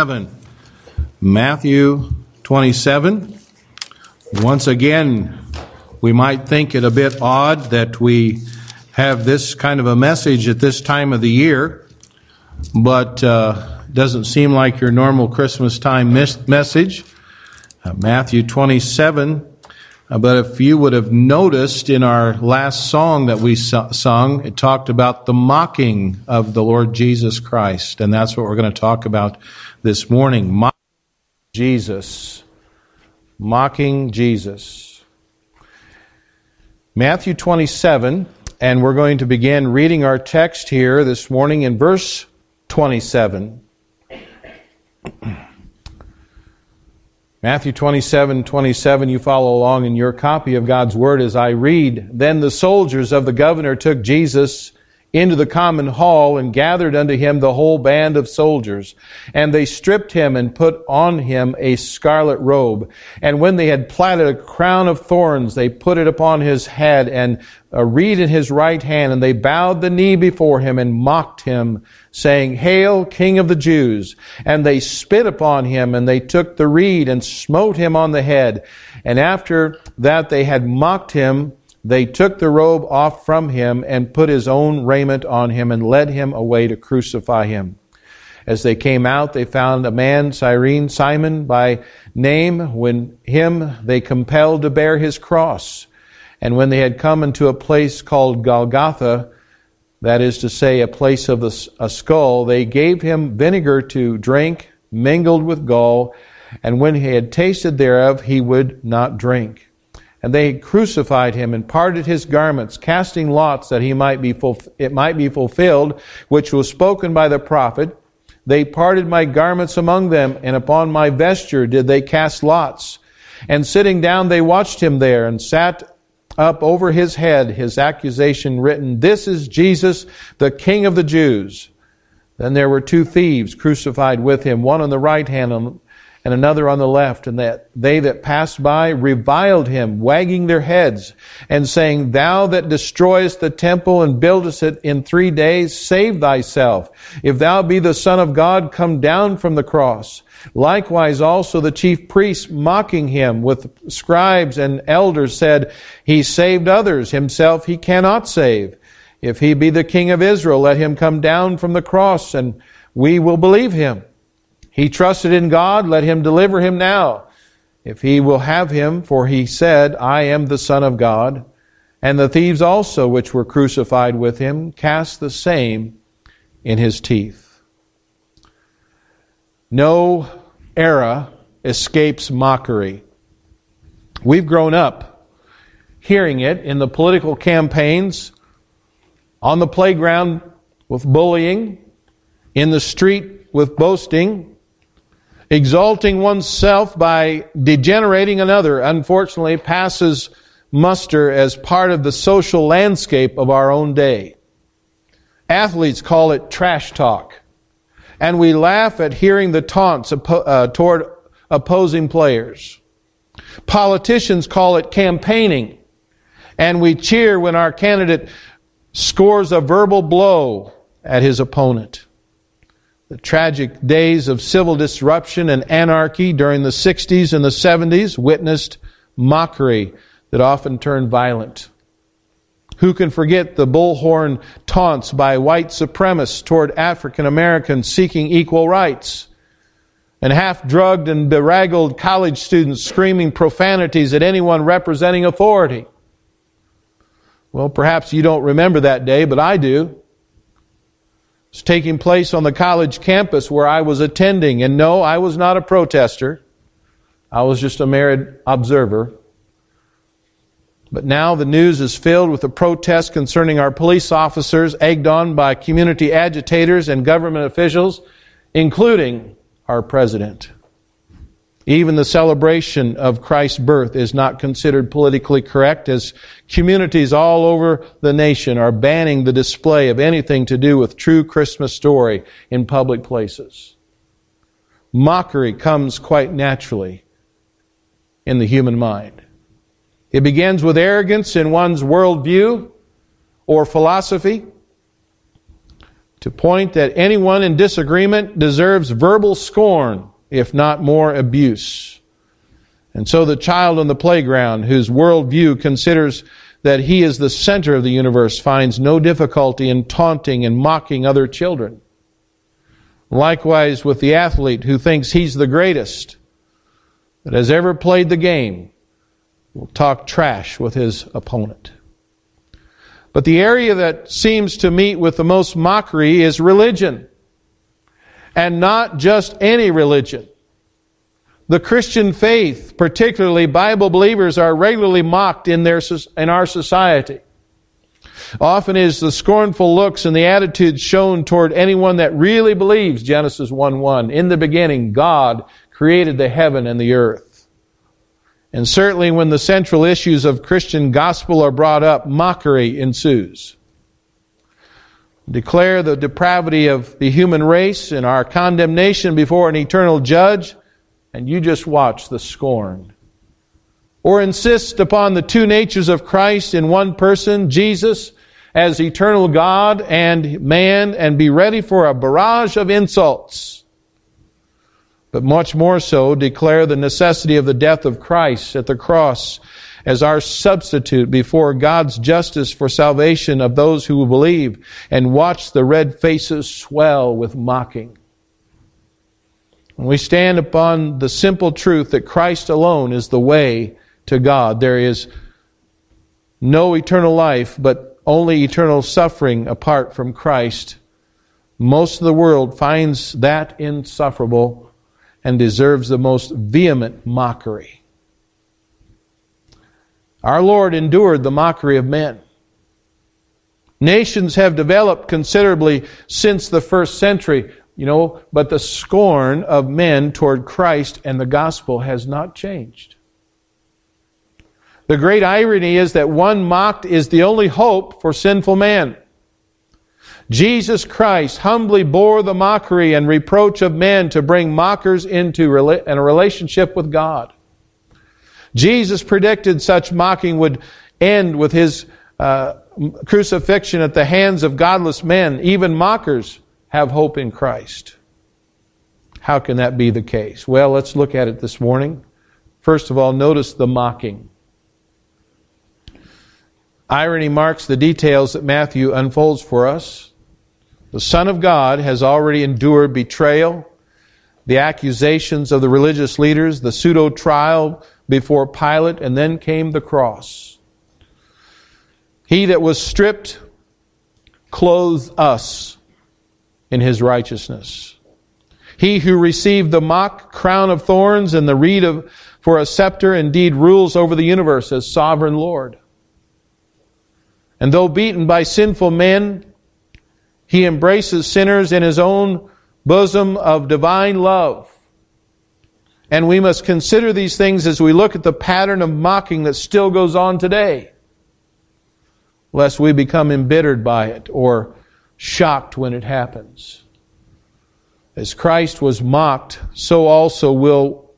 7. Matthew 27. Once again, we might think it a bit odd that we have this kind of a message at this time of the year, but uh, doesn't seem like your normal Christmas time mes- message. Uh, Matthew 27. Uh, but if you would have noticed in our last song that we su- sung, it talked about the mocking of the Lord Jesus Christ, and that's what we're going to talk about this morning. Mocking Jesus. Mocking Jesus. Matthew 27, and we're going to begin reading our text here this morning in verse 27. Matthew 27, 27, you follow along in your copy of God's Word as I read. Then the soldiers of the governor took Jesus into the common hall and gathered unto him the whole band of soldiers. And they stripped him and put on him a scarlet robe. And when they had platted a crown of thorns, they put it upon his head and a reed in his right hand. And they bowed the knee before him and mocked him, saying, Hail, King of the Jews! And they spit upon him and they took the reed and smote him on the head. And after that they had mocked him, they took the robe off from him and put his own raiment on him and led him away to crucify him. As they came out, they found a man, Cyrene, Simon by name. When him they compelled to bear his cross. And when they had come into a place called Golgotha, that is to say, a place of a skull, they gave him vinegar to drink, mingled with gall, and when he had tasted thereof, he would not drink. And they crucified him and parted his garments, casting lots that he might be it might be fulfilled, which was spoken by the prophet. They parted my garments among them, and upon my vesture did they cast lots. And sitting down, they watched him there, and sat up over his head his accusation written, This is Jesus, the King of the Jews. Then there were two thieves crucified with him, one on the right hand and another on the left, and that they that passed by reviled him, wagging their heads, and saying, Thou that destroyest the temple and buildest it in three days, save thyself. If thou be the Son of God, come down from the cross. Likewise also the chief priests mocking him with scribes and elders said, He saved others, himself he cannot save. If he be the king of Israel, let him come down from the cross, and we will believe him. He trusted in God, let him deliver him now, if he will have him, for he said, I am the Son of God. And the thieves also, which were crucified with him, cast the same in his teeth. No era escapes mockery. We've grown up hearing it in the political campaigns, on the playground with bullying, in the street with boasting, Exalting oneself by degenerating another, unfortunately, passes muster as part of the social landscape of our own day. Athletes call it trash talk. And we laugh at hearing the taunts uh, toward opposing players. Politicians call it campaigning. And we cheer when our candidate scores a verbal blow at his opponent. The tragic days of civil disruption and anarchy during the 60s and the 70s witnessed mockery that often turned violent. Who can forget the bullhorn taunts by white supremacists toward African Americans seeking equal rights? And half drugged and bedraggled college students screaming profanities at anyone representing authority. Well, perhaps you don't remember that day, but I do. It's taking place on the college campus where I was attending. And no, I was not a protester. I was just a married observer. But now the news is filled with the protests concerning our police officers, egged on by community agitators and government officials, including our president. Even the celebration of Christ's birth is not considered politically correct as communities all over the nation are banning the display of anything to do with true Christmas story in public places. Mockery comes quite naturally in the human mind. It begins with arrogance in one's worldview or philosophy. to point that anyone in disagreement deserves verbal scorn, if not more abuse. And so the child on the playground, whose worldview considers that he is the center of the universe, finds no difficulty in taunting and mocking other children. Likewise with the athlete who thinks he's the greatest that has ever played the game, will talk trash with his opponent. But the area that seems to meet with the most mockery is religion. And not just any religion. The Christian faith, particularly Bible believers, are regularly mocked in, their, in our society. Often is the scornful looks and the attitudes shown toward anyone that really believes Genesis 1-1. In the beginning, God created the heaven and the earth. And certainly when the central issues of Christian gospel are brought up, mockery ensues. Declare the depravity of the human race and our condemnation before an eternal judge and you just watch the scorn. Or insist upon the two natures of Christ in one person, Jesus, as eternal God and man, and be ready for a barrage of insults. But much more so, declare the necessity of the death of Christ at the cross as our substitute before God's justice for salvation of those who believe, and watch the red faces swell with mocking. When we stand upon the simple truth that Christ alone is the way to God, there is no eternal life, but only eternal suffering apart from Christ. Most of the world finds that insufferable and deserves the most vehement mockery. Our Lord endured the mockery of men. Nations have developed considerably since the first century. You know, but the scorn of men toward Christ and the gospel has not changed. The great irony is that one mocked is the only hope for sinful man. Jesus Christ humbly bore the mockery and reproach of men to bring mockers into a relationship with God. Jesus predicted such mocking would end with his uh, crucifixion at the hands of godless men, even mockers have hope in Christ. How can that be the case? Well, let's look at it this morning. First of all, notice the mocking. Irony marks the details that Matthew unfolds for us. The Son of God has already endured betrayal, the accusations of the religious leaders, the pseudo trial before Pilate, and then came the cross. He that was stripped clothed us in his righteousness. He who received the mock crown of thorns and the reed of, for a scepter indeed rules over the universe as sovereign Lord. And though beaten by sinful men, he embraces sinners in his own bosom of divine love. And we must consider these things as we look at the pattern of mocking that still goes on today, lest we become embittered by it or shocked when it happens. As Christ was mocked, so also will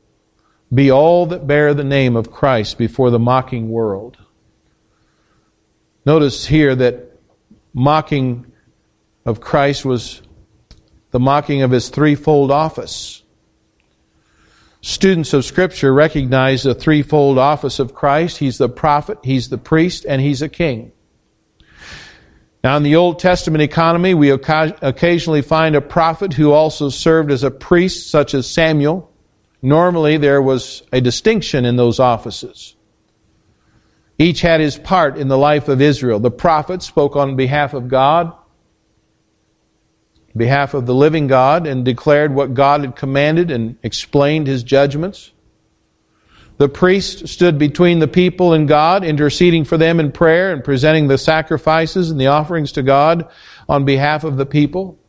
be all that bear the name of Christ before the mocking world. Notice here that mocking of Christ was the mocking of his threefold office. Students of Scripture recognize the threefold office of Christ. He's the prophet, he's the priest, and he's a king. Now, in the Old Testament economy, we occasionally find a prophet who also served as a priest, such as Samuel. Normally, there was a distinction in those offices. Each had his part in the life of Israel. The prophet spoke on behalf of God, behalf of the living God, and declared what God had commanded and explained his judgments. The priest stood between the people and God, interceding for them in prayer and presenting the sacrifices and the offerings to God on behalf of the people.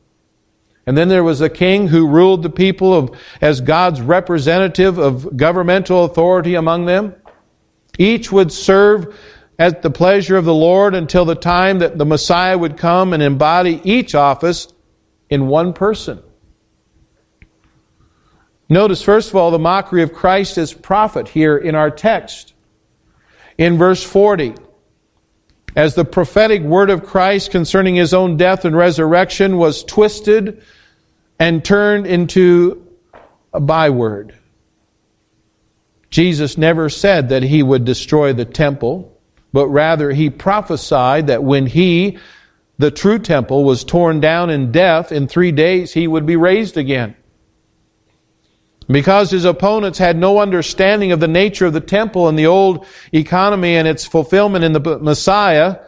And then there was a king who ruled the people of, as God's representative of governmental authority among them. Each would serve at the pleasure of the Lord until the time that the Messiah would come and embody each office in one person. Notice, first of all, the mockery of Christ as prophet here in our text. In verse 40, as the prophetic word of Christ concerning his own death and resurrection was twisted and turned into a byword. Jesus never said that he would destroy the temple, but rather he prophesied that when he, the true temple, was torn down in death, in three days he would be raised again. Because his opponents had no understanding of the nature of the temple and the old economy and its fulfillment in the Messiah,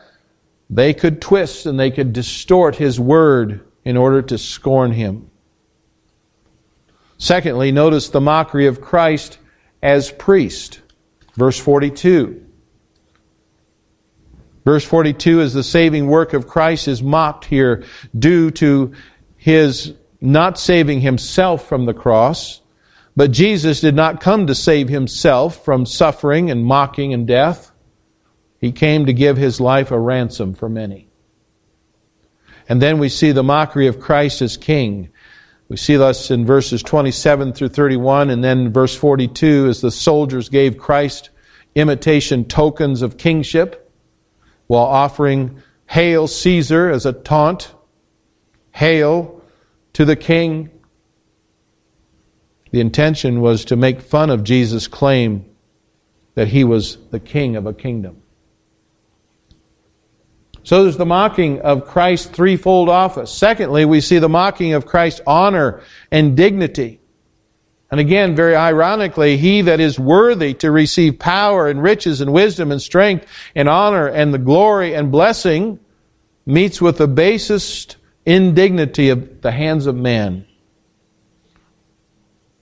they could twist and they could distort his word in order to scorn him. Secondly, notice the mockery of Christ as priest. Verse 42. Verse 42 is the saving work of Christ is mocked here due to his not saving himself from the cross but Jesus did not come to save himself from suffering and mocking and death. He came to give his life a ransom for many. And then we see the mockery of Christ as king. We see this in verses 27 through 31, and then verse 42 as the soldiers gave Christ imitation tokens of kingship while offering Hail Caesar as a taunt. Hail to the king. The intention was to make fun of Jesus' claim that he was the king of a kingdom. So there's the mocking of Christ's threefold office. Secondly, we see the mocking of Christ's honor and dignity. And again, very ironically, he that is worthy to receive power and riches and wisdom and strength and honor and the glory and blessing meets with the basest indignity of the hands of men.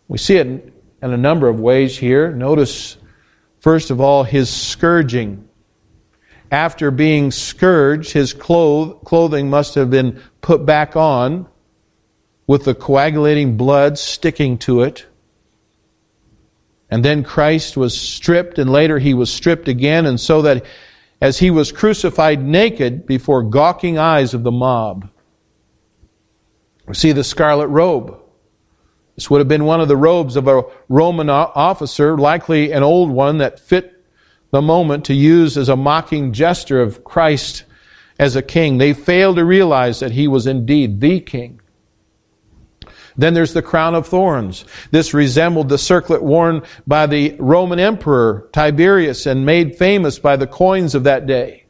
We see it in, a number of ways here. Notice, first of all, his scourging. After being scourged, his clothing must have been put back on with the coagulating blood sticking to it. And then Christ was stripped, and later he was stripped again, and so that as he was crucified naked before gawking eyes of the mob. We see the scarlet robe. This would have been one of the robes of a Roman officer, likely an old one that fit the moment to use as a mocking gesture of Christ as a king. They failed to realize that he was indeed the king. Then there's the crown of thorns. This resembled the circlet worn by the Roman emperor Tiberius and made famous by the coins of that day.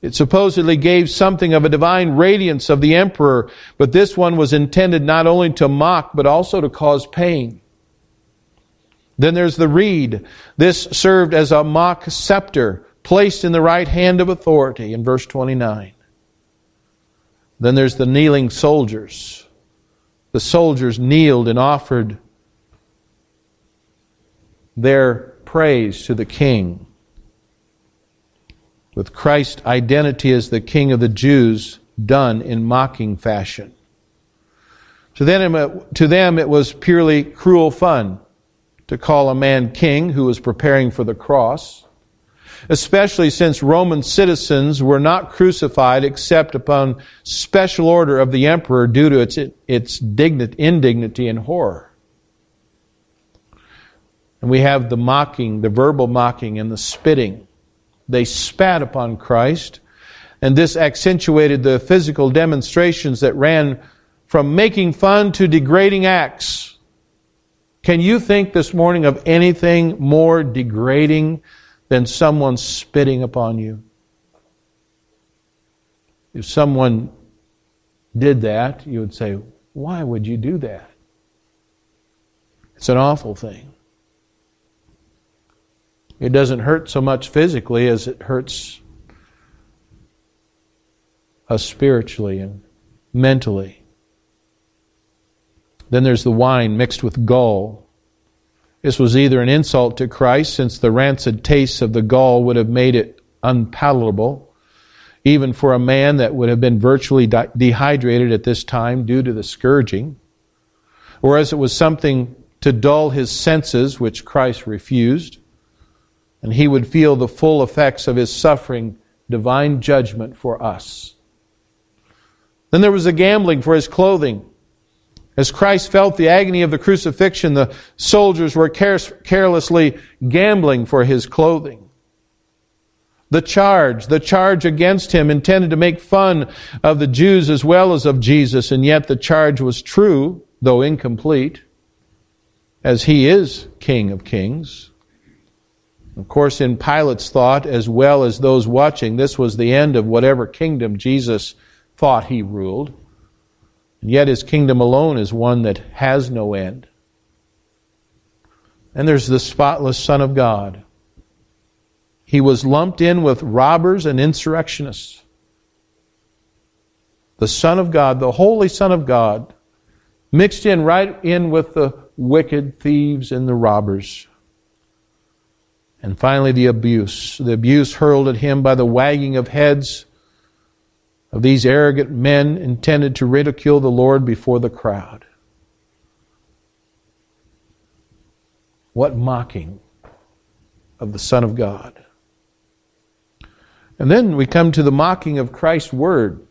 It supposedly gave something of a divine radiance of the emperor, but this one was intended not only to mock, but also to cause pain. Then there's the reed. This served as a mock scepter placed in the right hand of authority in verse 29. Then there's the kneeling soldiers. The soldiers kneeled and offered their praise to the king with Christ's identity as the King of the Jews done in mocking fashion. To them, to them, it was purely cruel fun to call a man king who was preparing for the cross, especially since Roman citizens were not crucified except upon special order of the emperor due to its, its indignity and horror. And we have the mocking, the verbal mocking, and the spitting they spat upon Christ, and this accentuated the physical demonstrations that ran from making fun to degrading acts. Can you think this morning of anything more degrading than someone spitting upon you? If someone did that, you would say, Why would you do that? It's an awful thing. It doesn't hurt so much physically as it hurts us spiritually and mentally. Then there's the wine mixed with gall. This was either an insult to Christ, since the rancid taste of the gall would have made it unpalatable, even for a man that would have been virtually dehydrated at this time due to the scourging, or as it was something to dull his senses, which Christ refused and he would feel the full effects of his suffering, divine judgment for us. Then there was a gambling for his clothing. As Christ felt the agony of the crucifixion, the soldiers were carelessly gambling for his clothing. the charge, the charge against him intended to make fun of the Jews as well as of Jesus, and yet the charge was true, though incomplete, as he is King of Kings. Of course, in Pilate's thought, as well as those watching, this was the end of whatever kingdom Jesus thought he ruled. And yet his kingdom alone is one that has no end. And there's the spotless Son of God. He was lumped in with robbers and insurrectionists. The Son of God, the Holy Son of God, mixed in right in with the wicked thieves and the robbers. And finally, the abuse. The abuse hurled at him by the wagging of heads of these arrogant men intended to ridicule the Lord before the crowd. What mocking of the Son of God. And then we come to the mocking of Christ's Word.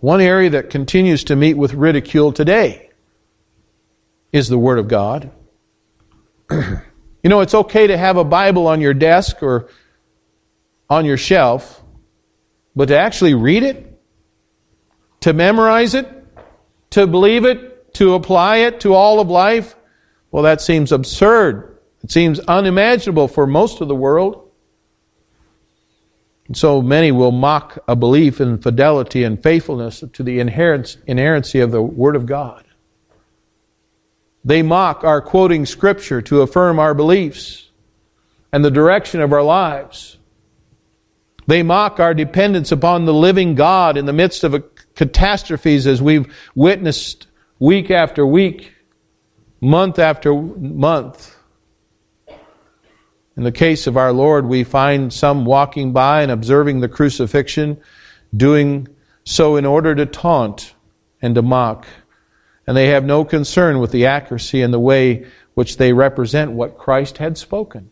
One area that continues to meet with ridicule today is the Word of God. you know, it's okay to have a Bible on your desk or on your shelf, but to actually read it, to memorize it, to believe it, to apply it to all of life, well, that seems absurd. It seems unimaginable for most of the world. And so many will mock a belief in fidelity and faithfulness to the inerrancy of the Word of God. They mock our quoting Scripture to affirm our beliefs and the direction of our lives. They mock our dependence upon the living God in the midst of catastrophes as we've witnessed week after week month after month. In the case of our Lord, we find some walking by and observing the crucifixion, doing so in order to taunt and to mock. And they have no concern with the accuracy and the way which they represent what Christ had spoken.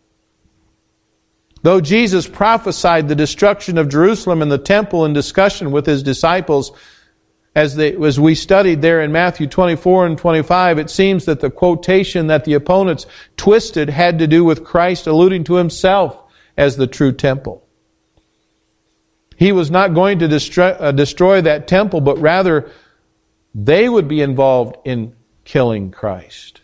Though Jesus prophesied the destruction of Jerusalem and the temple in discussion with his disciples, as, they, as we studied there in Matthew 24 and 25, it seems that the quotation that the opponents twisted had to do with Christ alluding to himself as the true temple. He was not going to destroy, uh, destroy that temple, but rather they would be involved in killing Christ.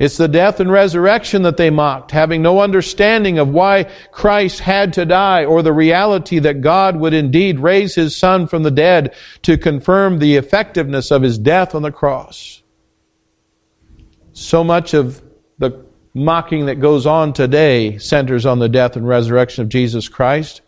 It's the death and resurrection that they mocked, having no understanding of why Christ had to die or the reality that God would indeed raise his son from the dead to confirm the effectiveness of his death on the cross. So much of the mocking that goes on today centers on the death and resurrection of Jesus Christ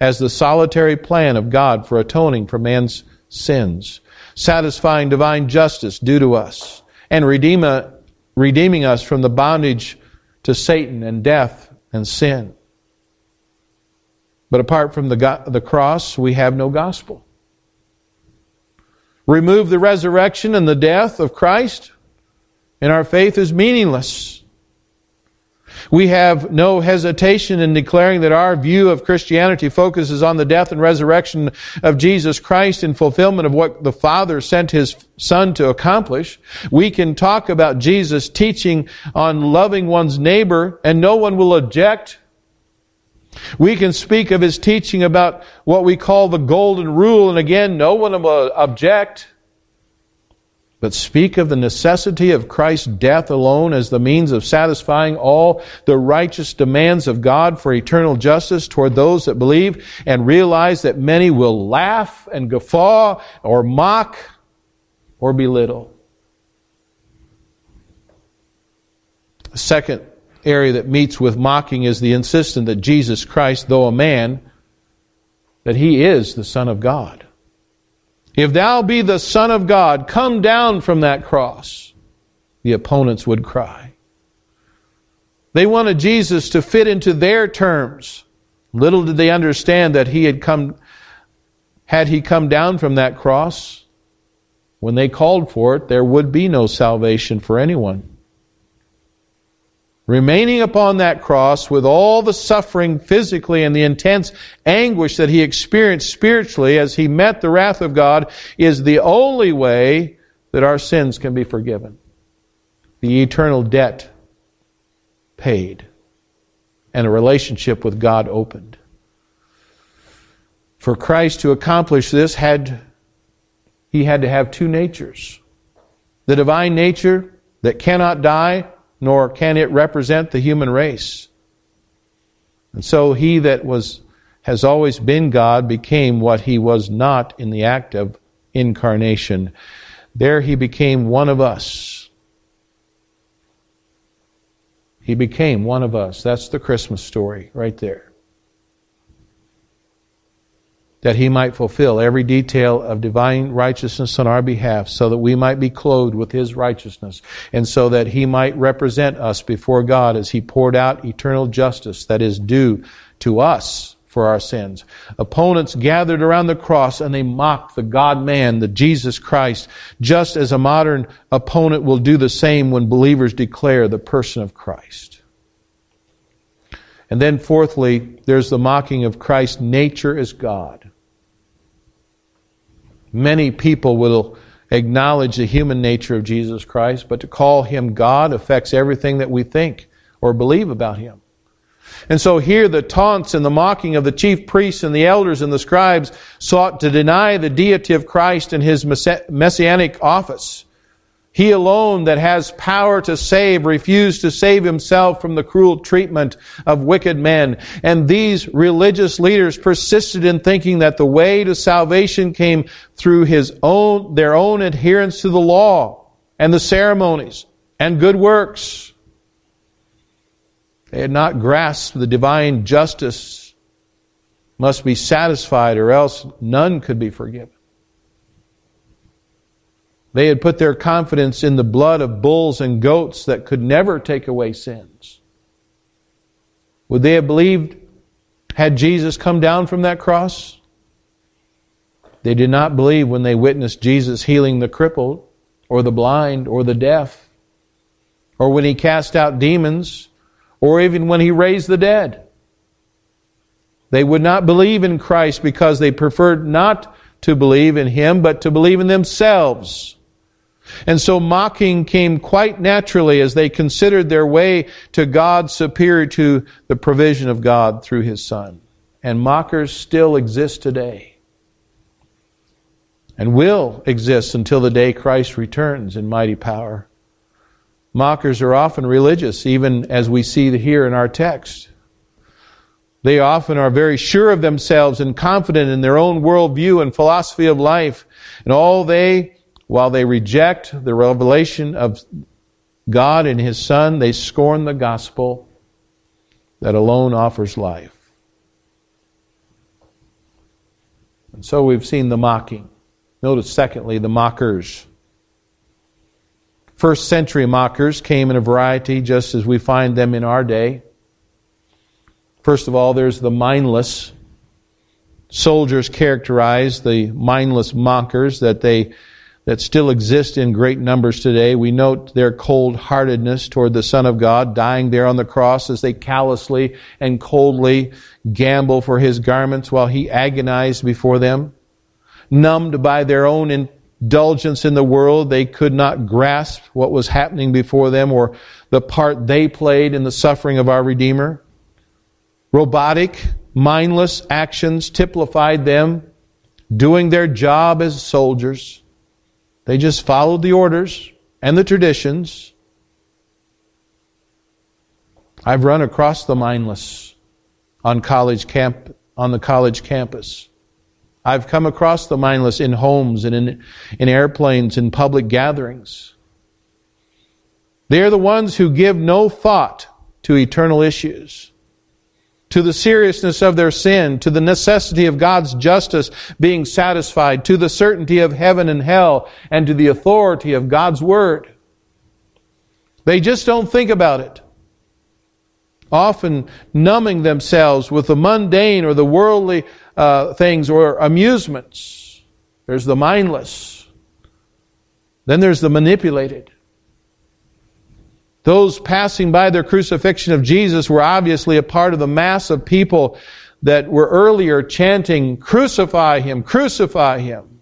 as the solitary plan of God for atoning for man's sins, satisfying divine justice due to us, and redeeming redeeming us from the bondage to Satan and death and sin. But apart from the, the cross, we have no gospel. Remove the resurrection and the death of Christ, and our faith is meaningless. We have no hesitation in declaring that our view of Christianity focuses on the death and resurrection of Jesus Christ in fulfillment of what the Father sent His Son to accomplish. We can talk about Jesus' teaching on loving one's neighbor and no one will object. We can speak of His teaching about what we call the golden rule and again, no one will object but speak of the necessity of Christ's death alone as the means of satisfying all the righteous demands of God for eternal justice toward those that believe, and realize that many will laugh and guffaw or mock or belittle. The second area that meets with mocking is the insistence that Jesus Christ, though a man, that he is the Son of God. If thou be the Son of God, come down from that cross, the opponents would cry. They wanted Jesus to fit into their terms. Little did they understand that he had come, had he come down from that cross, when they called for it, there would be no salvation for anyone remaining upon that cross with all the suffering physically and the intense anguish that he experienced spiritually as he met the wrath of God is the only way that our sins can be forgiven. The eternal debt paid. and a relationship with God opened. For Christ to accomplish this had he had to have two natures. The divine nature that cannot die, nor can it represent the human race. And so he that was has always been God became what he was not in the act of incarnation. There he became one of us. He became one of us. That's the Christmas story right there that he might fulfill every detail of divine righteousness on our behalf, so that we might be clothed with his righteousness, and so that he might represent us before God as he poured out eternal justice that is due to us for our sins. Opponents gathered around the cross and they mocked the God man, the Jesus Christ, just as a modern opponent will do the same when believers declare the person of Christ. And then fourthly, there's the mocking of Christ's nature as God. Many people will acknowledge the human nature of Jesus Christ, but to call him God affects everything that we think or believe about him. And so here the taunts and the mocking of the chief priests and the elders and the scribes sought to deny the deity of Christ and his messianic office. He alone that has power to save refused to save himself from the cruel treatment of wicked men. And these religious leaders persisted in thinking that the way to salvation came through his own, their own adherence to the law and the ceremonies and good works. They had not grasped the divine justice must be satisfied or else none could be forgiven. They had put their confidence in the blood of bulls and goats that could never take away sins. Would they have believed had Jesus come down from that cross? They did not believe when they witnessed Jesus healing the crippled or the blind or the deaf or when he cast out demons or even when he raised the dead. They would not believe in Christ because they preferred not to believe in him but to believe in themselves. And so mocking came quite naturally as they considered their way to God superior to the provision of God through His Son. And mockers still exist today and will exist until the day Christ returns in mighty power. Mockers are often religious, even as we see here in our text. They often are very sure of themselves and confident in their own worldview and philosophy of life. And all they while they reject the revelation of God and His Son, they scorn the gospel that alone offers life. And so we've seen the mocking. Notice, secondly, the mockers. First century mockers came in a variety, just as we find them in our day. First of all, there's the mindless. Soldiers characterize the mindless mockers that they that still exist in great numbers today. We note their cold heartedness toward the Son of God, dying there on the cross as they callously and coldly gamble for his garments while he agonized before them. Numbed by their own indulgence in the world, they could not grasp what was happening before them or the part they played in the suffering of our Redeemer. Robotic, mindless actions typified them doing their job as soldiers they just followed the orders and the traditions. I've run across the mindless on college camp on the college campus. I've come across the mindless in homes and in, in airplanes in public gatherings. They are the ones who give no thought to eternal issues to the seriousness of their sin, to the necessity of God's justice being satisfied, to the certainty of heaven and hell, and to the authority of God's Word. They just don't think about it. Often numbing themselves with the mundane or the worldly uh, things or amusements. There's the mindless. Then there's the manipulated. Those passing by the crucifixion of Jesus were obviously a part of the mass of people that were earlier chanting, Crucify Him, crucify Him.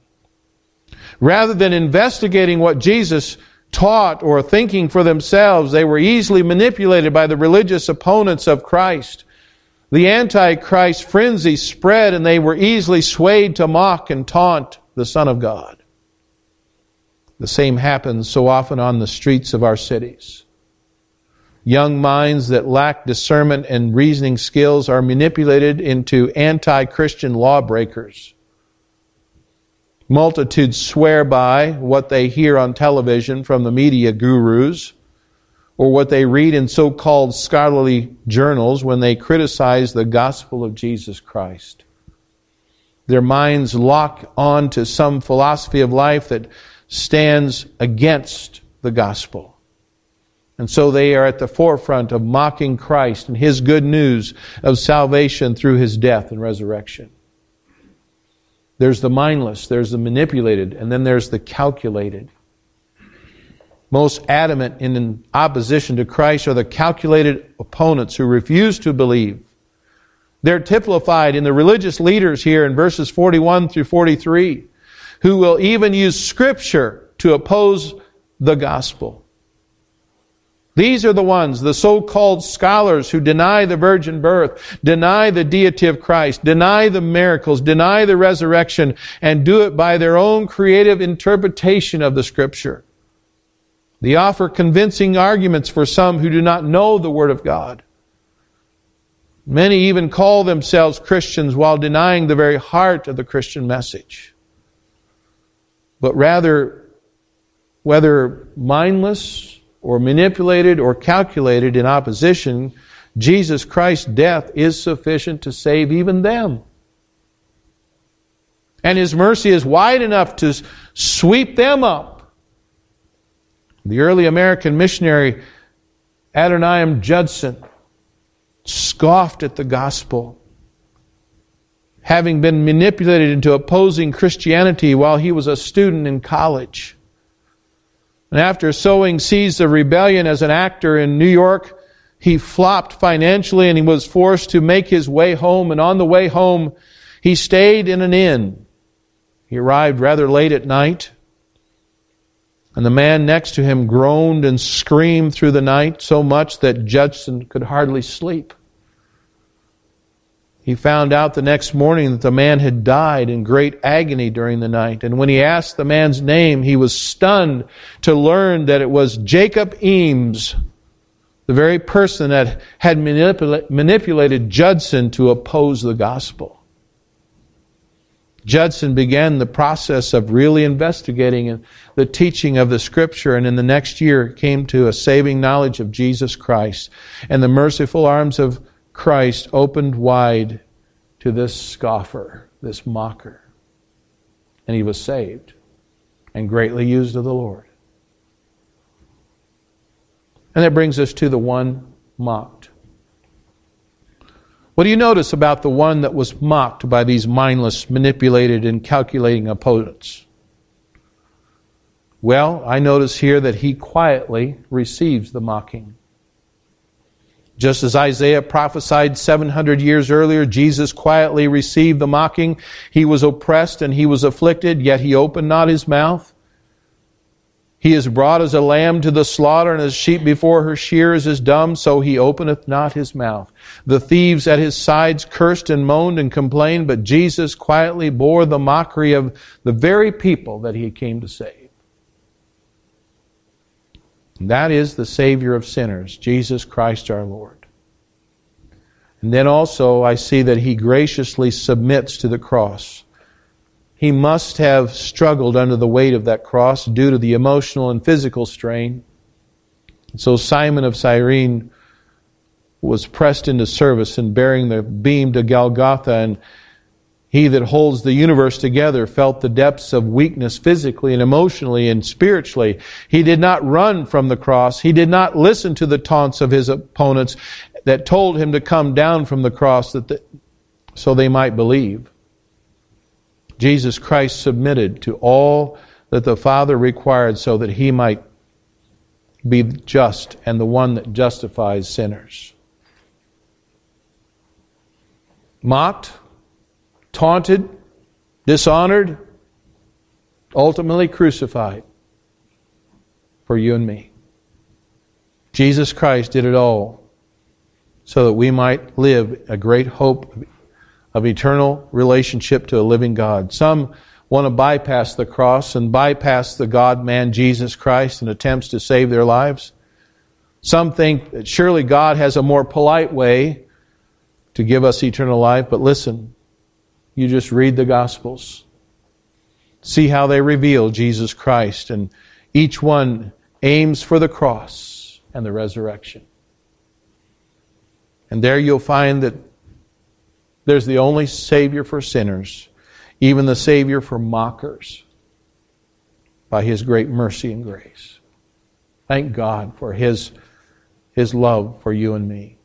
Rather than investigating what Jesus taught or thinking for themselves. They were easily manipulated by the religious opponents of Christ. The Antichrist frenzy spread and they were easily swayed to mock and taunt the Son of God. The same happens so often on the streets of our cities. Young minds that lack discernment and reasoning skills are manipulated into anti Christian lawbreakers. Multitudes swear by what they hear on television from the media gurus or what they read in so called scholarly journals when they criticize the gospel of Jesus Christ. Their minds lock on to some philosophy of life that stands against the gospel. And so they are at the forefront of mocking Christ and His good news of salvation through His death and resurrection. There's the mindless, there's the manipulated, and then there's the calculated. Most adamant in opposition to Christ are the calculated opponents who refuse to believe. They're typified in the religious leaders here in verses 41 through 43, who will even use Scripture to oppose the gospel. These are the ones, the so-called scholars who deny the virgin birth, deny the deity of Christ, deny the miracles, deny the resurrection, and do it by their own creative interpretation of the scripture. They offer convincing arguments for some who do not know the Word of God. Many even call themselves Christians while denying the very heart of the Christian message. But rather, whether mindless or manipulated or calculated in opposition, Jesus Christ's death is sufficient to save even them. And His mercy is wide enough to sweep them up. The early American missionary Adoniram Judson scoffed at the gospel, having been manipulated into opposing Christianity while he was a student in college. And after sowing seeds of rebellion as an actor in New York, he flopped financially and he was forced to make his way home. And on the way home, he stayed in an inn. He arrived rather late at night. And the man next to him groaned and screamed through the night so much that Judson could hardly sleep. He found out the next morning that the man had died in great agony during the night. And when he asked the man's name, he was stunned to learn that it was Jacob Eames, the very person that had manipula- manipulated Judson to oppose the gospel. Judson began the process of really investigating the teaching of the scripture and in the next year came to a saving knowledge of Jesus Christ and the merciful arms of Christ opened wide to this scoffer, this mocker. And he was saved and greatly used of the Lord. And that brings us to the one mocked. What do you notice about the one that was mocked by these mindless, manipulated, and calculating opponents? Well, I notice here that he quietly receives the mocking. Just as Isaiah prophesied 700 years earlier, Jesus quietly received the mocking. He was oppressed and he was afflicted, yet he opened not his mouth. He is brought as a lamb to the slaughter, and as sheep before her shears is dumb, so he openeth not his mouth. The thieves at his sides cursed and moaned and complained, but Jesus quietly bore the mockery of the very people that he came to save. And that is the Savior of sinners, Jesus Christ our Lord. And then also I see that he graciously submits to the cross. He must have struggled under the weight of that cross due to the emotional and physical strain. So Simon of Cyrene was pressed into service in bearing the beam to Golgotha and he that holds the universe together felt the depths of weakness physically and emotionally and spiritually. He did not run from the cross. He did not listen to the taunts of his opponents that told him to come down from the cross that the, so they might believe. Jesus Christ submitted to all that the Father required so that he might be just and the one that justifies sinners. Mocked, taunted, dishonored, ultimately crucified. for you and me. Jesus Christ did it all so that we might live a great hope of eternal relationship to a living God. Some want to bypass the cross and bypass the God man Jesus Christ in attempts to save their lives. Some think that surely God has a more polite way to give us eternal life, but listen, you just read the Gospels. See how they reveal Jesus Christ, and each one aims for the cross and the resurrection. And there you'll find that there's the only Savior for sinners, even the Savior for mockers, by His great mercy and grace. Thank God for His, His love for you and me.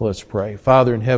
Let's pray. Father in heaven,